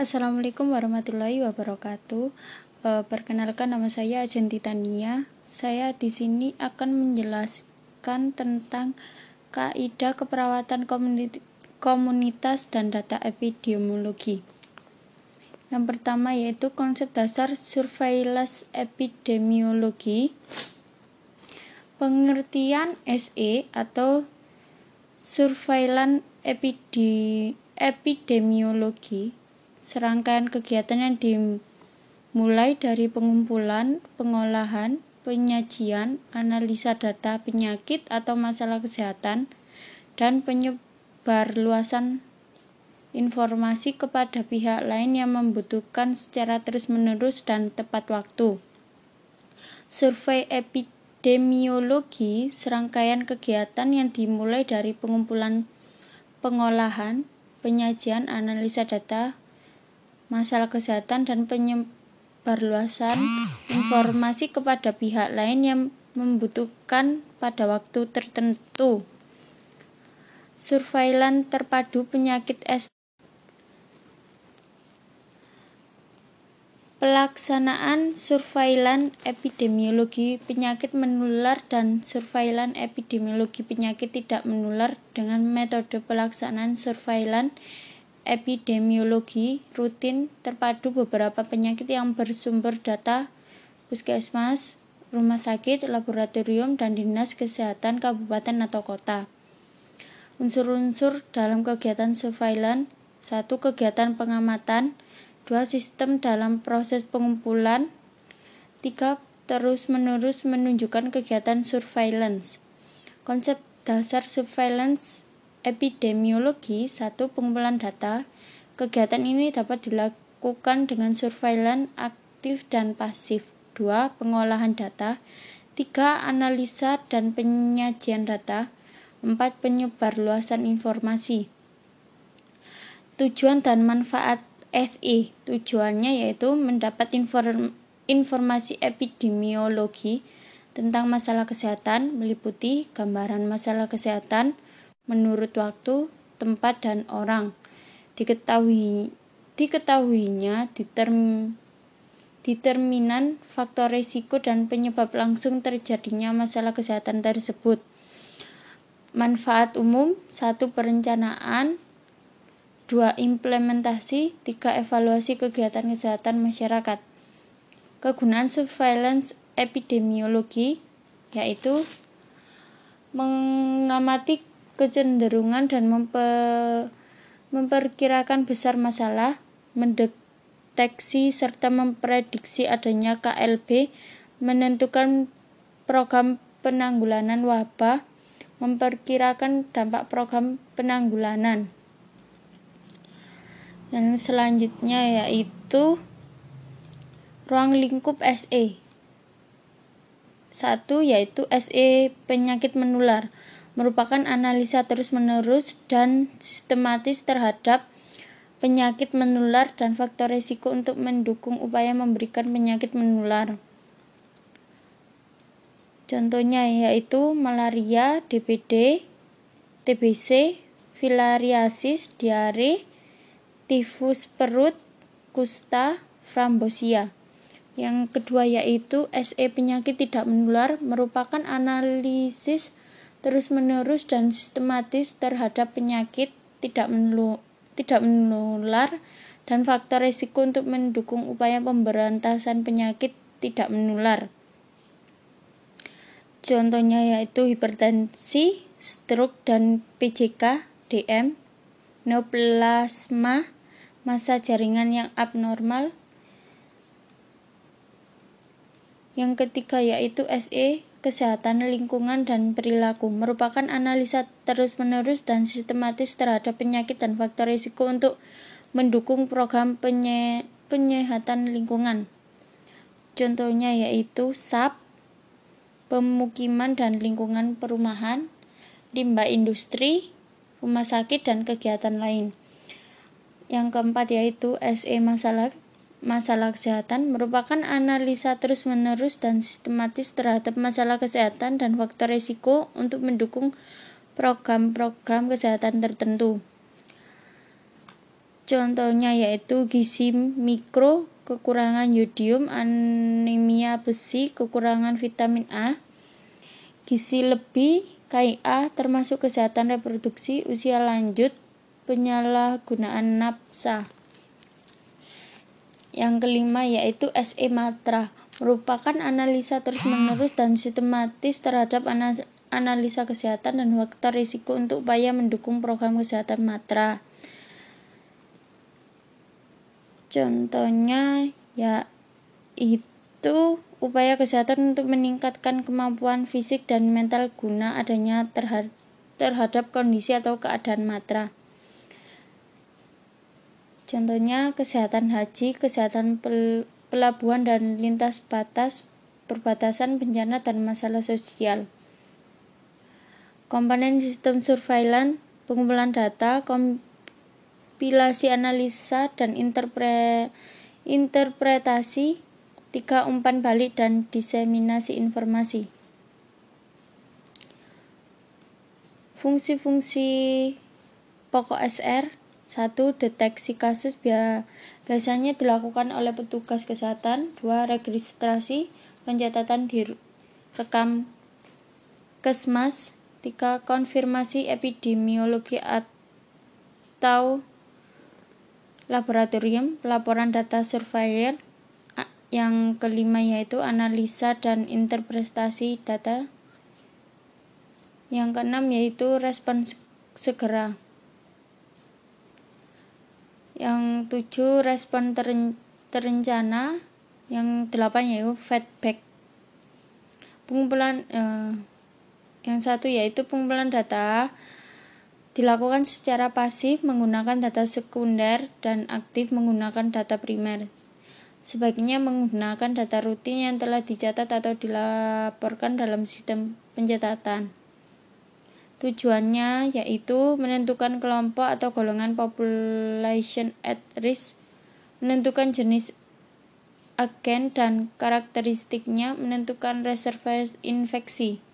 Assalamualaikum warahmatullahi wabarakatuh. E, perkenalkan nama saya Ajen Titania. Saya di sini akan menjelaskan tentang kaidah keperawatan komunitas dan data epidemiologi. Yang pertama yaitu konsep dasar surveillance epidemiologi. Pengertian SE atau surveillance epidemiologi serangkaian kegiatan yang dimulai dari pengumpulan, pengolahan, penyajian, analisa data penyakit atau masalah kesehatan, dan penyebarluasan informasi kepada pihak lain yang membutuhkan secara terus-menerus dan tepat waktu. Survei epidemiologi serangkaian kegiatan yang dimulai dari pengumpulan pengolahan, penyajian, analisa data, masalah kesehatan dan penyebarluasan informasi kepada pihak lain yang membutuhkan pada waktu tertentu. Surveilan terpadu penyakit S Pelaksanaan surveilan epidemiologi penyakit menular dan surveilan epidemiologi penyakit tidak menular dengan metode pelaksanaan surveilan epidemiologi rutin terpadu beberapa penyakit yang bersumber data puskesmas, rumah sakit, laboratorium, dan dinas kesehatan kabupaten atau kota. Unsur-unsur dalam kegiatan surveillance satu kegiatan pengamatan, dua sistem dalam proses pengumpulan, tiga terus-menerus menunjukkan kegiatan surveillance. Konsep dasar surveillance epidemiologi, satu pengumpulan data. Kegiatan ini dapat dilakukan dengan surveillance aktif dan pasif. Dua, pengolahan data. Tiga, analisa dan penyajian data. Empat, penyebar luasan informasi. Tujuan dan manfaat SI. Tujuannya yaitu mendapat inform informasi epidemiologi tentang masalah kesehatan meliputi gambaran masalah kesehatan, menurut waktu, tempat, dan orang. Diketahui diketahuinya diterm, determinan faktor risiko dan penyebab langsung terjadinya masalah kesehatan tersebut. Manfaat umum, satu perencanaan, dua implementasi, tiga evaluasi kegiatan kesehatan masyarakat. Kegunaan surveillance epidemiologi yaitu mengamati kecenderungan dan memper, memperkirakan besar masalah, mendeteksi serta memprediksi adanya KLB, menentukan program penanggulangan wabah, memperkirakan dampak program penanggulangan. Yang selanjutnya yaitu ruang lingkup SE. Satu yaitu SE penyakit menular merupakan analisa terus-menerus dan sistematis terhadap penyakit menular dan faktor risiko untuk mendukung upaya memberikan penyakit menular. Contohnya yaitu malaria, DBD, TBC, filariasis, diare, tifus perut, kusta, frambosia. Yang kedua yaitu SE penyakit tidak menular merupakan analisis terus-menerus dan sistematis terhadap penyakit tidak menular, tidak menular dan faktor risiko untuk mendukung upaya pemberantasan penyakit tidak menular. Contohnya yaitu hipertensi, stroke dan PJK, DM, neoplasma, masa jaringan yang abnormal. Yang ketiga yaitu SE, kesehatan lingkungan dan perilaku merupakan analisa terus-menerus dan sistematis terhadap penyakit dan faktor risiko untuk mendukung program penye penyehatan lingkungan. Contohnya yaitu SAP, pemukiman dan lingkungan perumahan, limbah industri, rumah sakit dan kegiatan lain. Yang keempat yaitu SE masalah masalah kesehatan merupakan analisa terus-menerus dan sistematis terhadap masalah kesehatan dan faktor risiko untuk mendukung program-program kesehatan tertentu. Contohnya yaitu gizi mikro, kekurangan yodium, anemia besi, kekurangan vitamin A, gizi lebih, KIA termasuk kesehatan reproduksi, usia lanjut, penyalahgunaan nafsa. Yang kelima yaitu SE Matra, merupakan analisa terus-menerus dan sistematis terhadap analisa kesehatan dan faktor risiko untuk upaya mendukung program kesehatan Matra. Contohnya ya itu upaya kesehatan untuk meningkatkan kemampuan fisik dan mental guna adanya terhadap kondisi atau keadaan matra. Contohnya kesehatan haji, kesehatan pelabuhan dan lintas batas, perbatasan bencana dan masalah sosial. Komponen sistem surveillance, pengumpulan data, kom kompilasi analisa dan interpre, interpretasi, tiga umpan balik dan diseminasi informasi. Fungsi-fungsi pokok SR satu deteksi kasus biasanya dilakukan oleh petugas kesehatan dua registrasi pencatatan di rekam kesmas tiga konfirmasi epidemiologi atau laboratorium, pelaporan data surveyor, yang kelima yaitu analisa dan interpretasi data. Yang keenam yaitu respon segera. Yang tujuh respon teren, terencana. Yang delapan yaitu feedback. Pengumpulan eh, yang satu yaitu pengumpulan data dilakukan secara pasif menggunakan data sekunder dan aktif menggunakan data primer. Sebaiknya menggunakan data rutin yang telah dicatat atau dilaporkan dalam sistem pencatatan. Tujuannya yaitu menentukan kelompok atau golongan population at risk, menentukan jenis agen dan karakteristiknya, menentukan reservoir infeksi.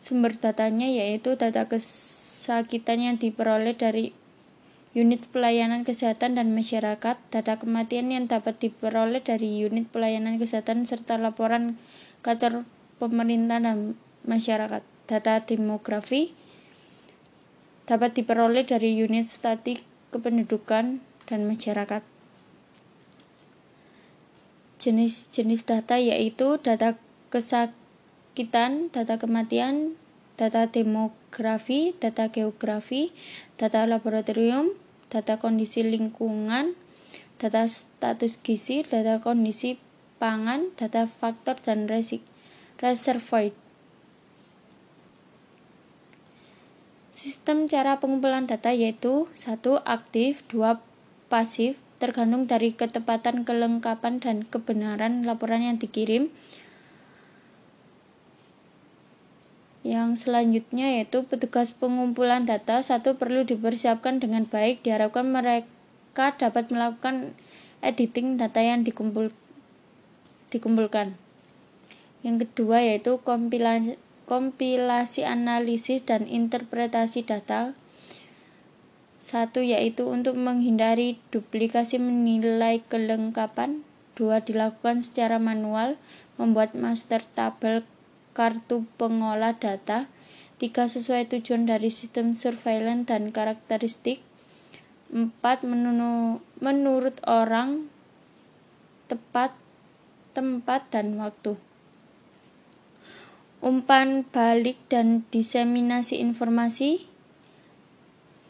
Sumber datanya yaitu data kes kesakitan yang diperoleh dari unit pelayanan kesehatan dan masyarakat, data kematian yang dapat diperoleh dari unit pelayanan kesehatan serta laporan kantor pemerintah dan masyarakat. Data demografi dapat diperoleh dari unit statik kependudukan dan masyarakat. Jenis-jenis data yaitu data kesakitan, data kematian, data demografi, data geografi, data laboratorium, data kondisi lingkungan, data status gizi, data kondisi pangan, data faktor dan resik, reservoir. Sistem cara pengumpulan data yaitu satu aktif, dua pasif, tergantung dari ketepatan, kelengkapan, dan kebenaran laporan yang dikirim. Yang selanjutnya yaitu petugas pengumpulan data satu perlu dipersiapkan dengan baik diharapkan mereka dapat melakukan editing data yang dikumpul, dikumpulkan. Yang kedua yaitu kompilasi, kompilasi analisis dan interpretasi data. Satu yaitu untuk menghindari duplikasi menilai kelengkapan. Dua dilakukan secara manual, membuat master tabel kartu pengolah data, tiga sesuai tujuan dari sistem surveillance dan karakteristik, empat menurut orang, tepat, tempat, dan waktu. Umpan balik dan diseminasi informasi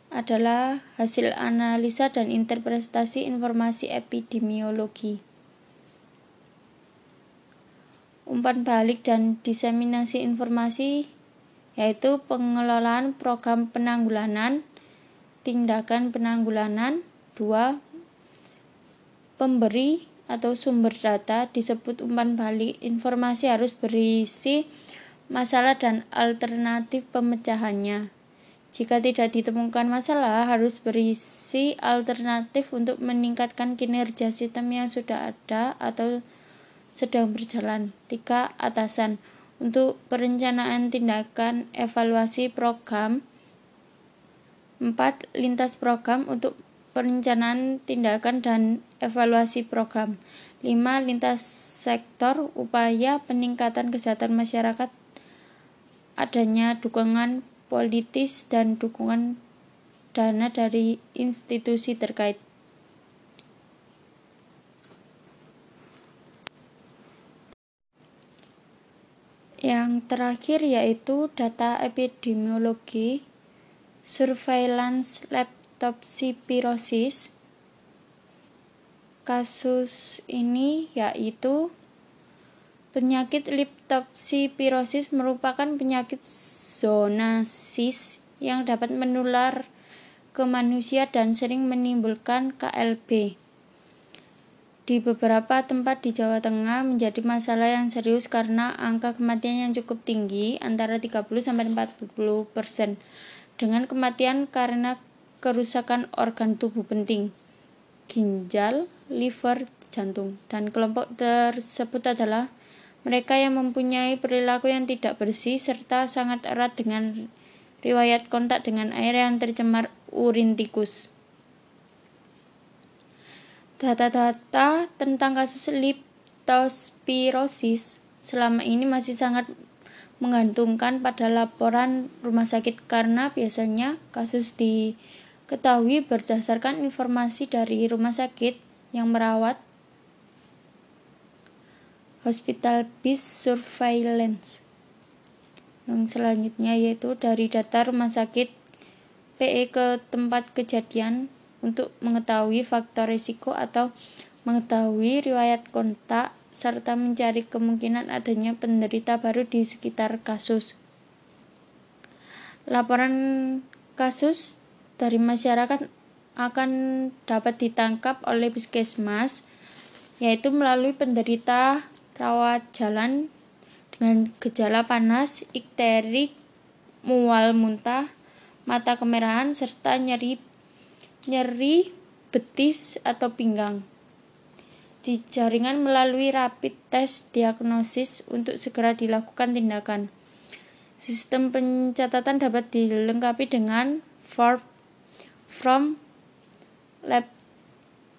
adalah hasil analisa dan interpretasi informasi epidemiologi. Umpan balik dan diseminasi informasi yaitu pengelolaan program penanggulangan, tindakan penanggulangan, dua pemberi atau sumber data disebut umpan balik. Informasi harus berisi masalah dan alternatif pemecahannya. Jika tidak ditemukan masalah, harus berisi alternatif untuk meningkatkan kinerja sistem yang sudah ada atau sedang berjalan. Tiga, atasan. Untuk perencanaan tindakan evaluasi program. Empat, lintas program untuk perencanaan tindakan dan evaluasi program. 5. Lintas sektor upaya peningkatan kesehatan masyarakat adanya dukungan politis dan dukungan dana dari institusi terkait. Yang terakhir yaitu data epidemiologi, surveillance leptospirosis. Kasus ini yaitu penyakit leptospirosis merupakan penyakit zoonosis yang dapat menular ke manusia dan sering menimbulkan KLB di beberapa tempat di Jawa Tengah menjadi masalah yang serius karena angka kematian yang cukup tinggi antara 30 sampai 40 persen dengan kematian karena kerusakan organ tubuh penting ginjal, liver, jantung dan kelompok tersebut adalah mereka yang mempunyai perilaku yang tidak bersih serta sangat erat dengan riwayat kontak dengan air yang tercemar urin tikus. Data-data tentang kasus leptospirosis selama ini masih sangat menggantungkan pada laporan rumah sakit karena biasanya kasus diketahui berdasarkan informasi dari rumah sakit yang merawat hospital based surveillance. Yang selanjutnya yaitu dari data rumah sakit PE ke tempat kejadian untuk mengetahui faktor risiko atau mengetahui riwayat kontak serta mencari kemungkinan adanya penderita baru di sekitar kasus. Laporan kasus dari masyarakat akan dapat ditangkap oleh puskesmas yaitu melalui penderita rawat jalan dengan gejala panas, ikterik, mual muntah, mata kemerahan serta nyeri nyeri betis atau pinggang. Di jaringan melalui rapid test diagnosis untuk segera dilakukan tindakan. Sistem pencatatan dapat dilengkapi dengan form from lab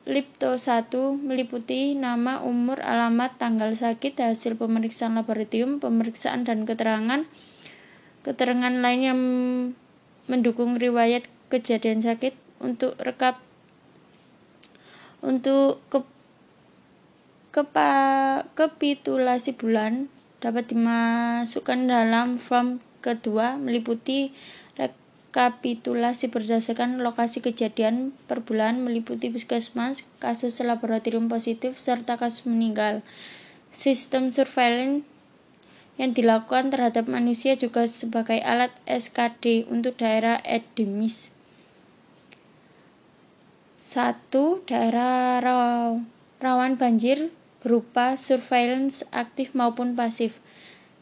Lipto 1 meliputi nama, umur, alamat, tanggal sakit, hasil pemeriksaan laboratorium, pemeriksaan dan keterangan. Keterangan lain yang mendukung riwayat kejadian sakit, untuk rekap untuk ke kepa, kapitulasi bulan dapat dimasukkan dalam form kedua meliputi rekapitulasi berdasarkan lokasi kejadian per bulan meliputi puskesmas, kasus laboratorium positif, serta kasus meninggal. Sistem surveillance yang dilakukan terhadap manusia juga sebagai alat SKD untuk daerah endemis. Satu, daerah rawan banjir berupa surveillance aktif maupun pasif.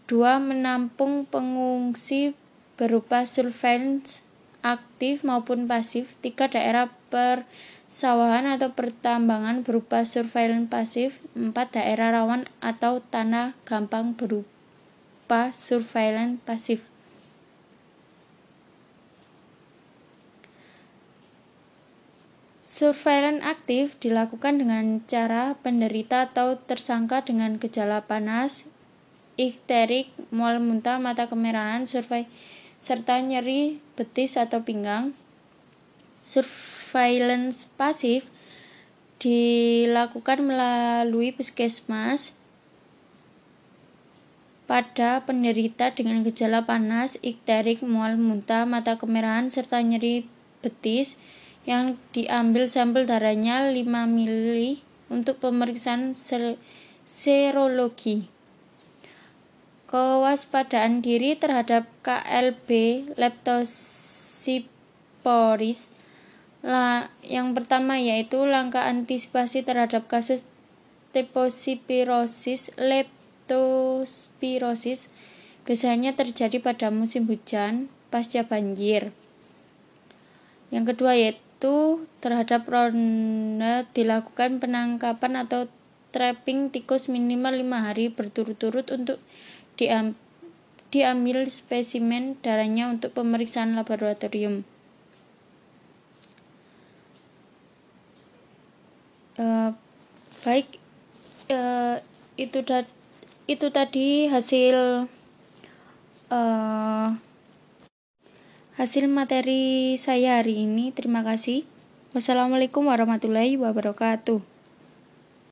Dua, menampung pengungsi berupa surveillance aktif maupun pasif. Tiga, daerah persawahan atau pertambangan berupa surveillance pasif. Empat, daerah rawan atau tanah gampang berupa surveillance pasif. Surveillance aktif dilakukan dengan cara penderita atau tersangka dengan gejala panas, ikterik, mual muntah, mata kemerahan, survei, serta nyeri betis atau pinggang. Surveillance pasif dilakukan melalui puskesmas pada penderita dengan gejala panas, ikterik, mual muntah, mata kemerahan, serta nyeri betis yang diambil sampel darahnya 5 mili untuk pemeriksaan serologi. Kewaspadaan diri terhadap KLB leptospirosis lah, yang pertama yaitu langkah antisipasi terhadap kasus teposipirosis leptospirosis biasanya terjadi pada musim hujan pasca banjir. Yang kedua yaitu itu terhadap ronda dilakukan penangkapan atau trapping tikus minimal lima hari berturut-turut untuk diam, diambil spesimen darahnya untuk pemeriksaan laboratorium. uh, baik uh, itu da itu tadi hasil uh, hasil materi saya hari ini. Terima kasih. Wassalamualaikum warahmatullahi wabarakatuh.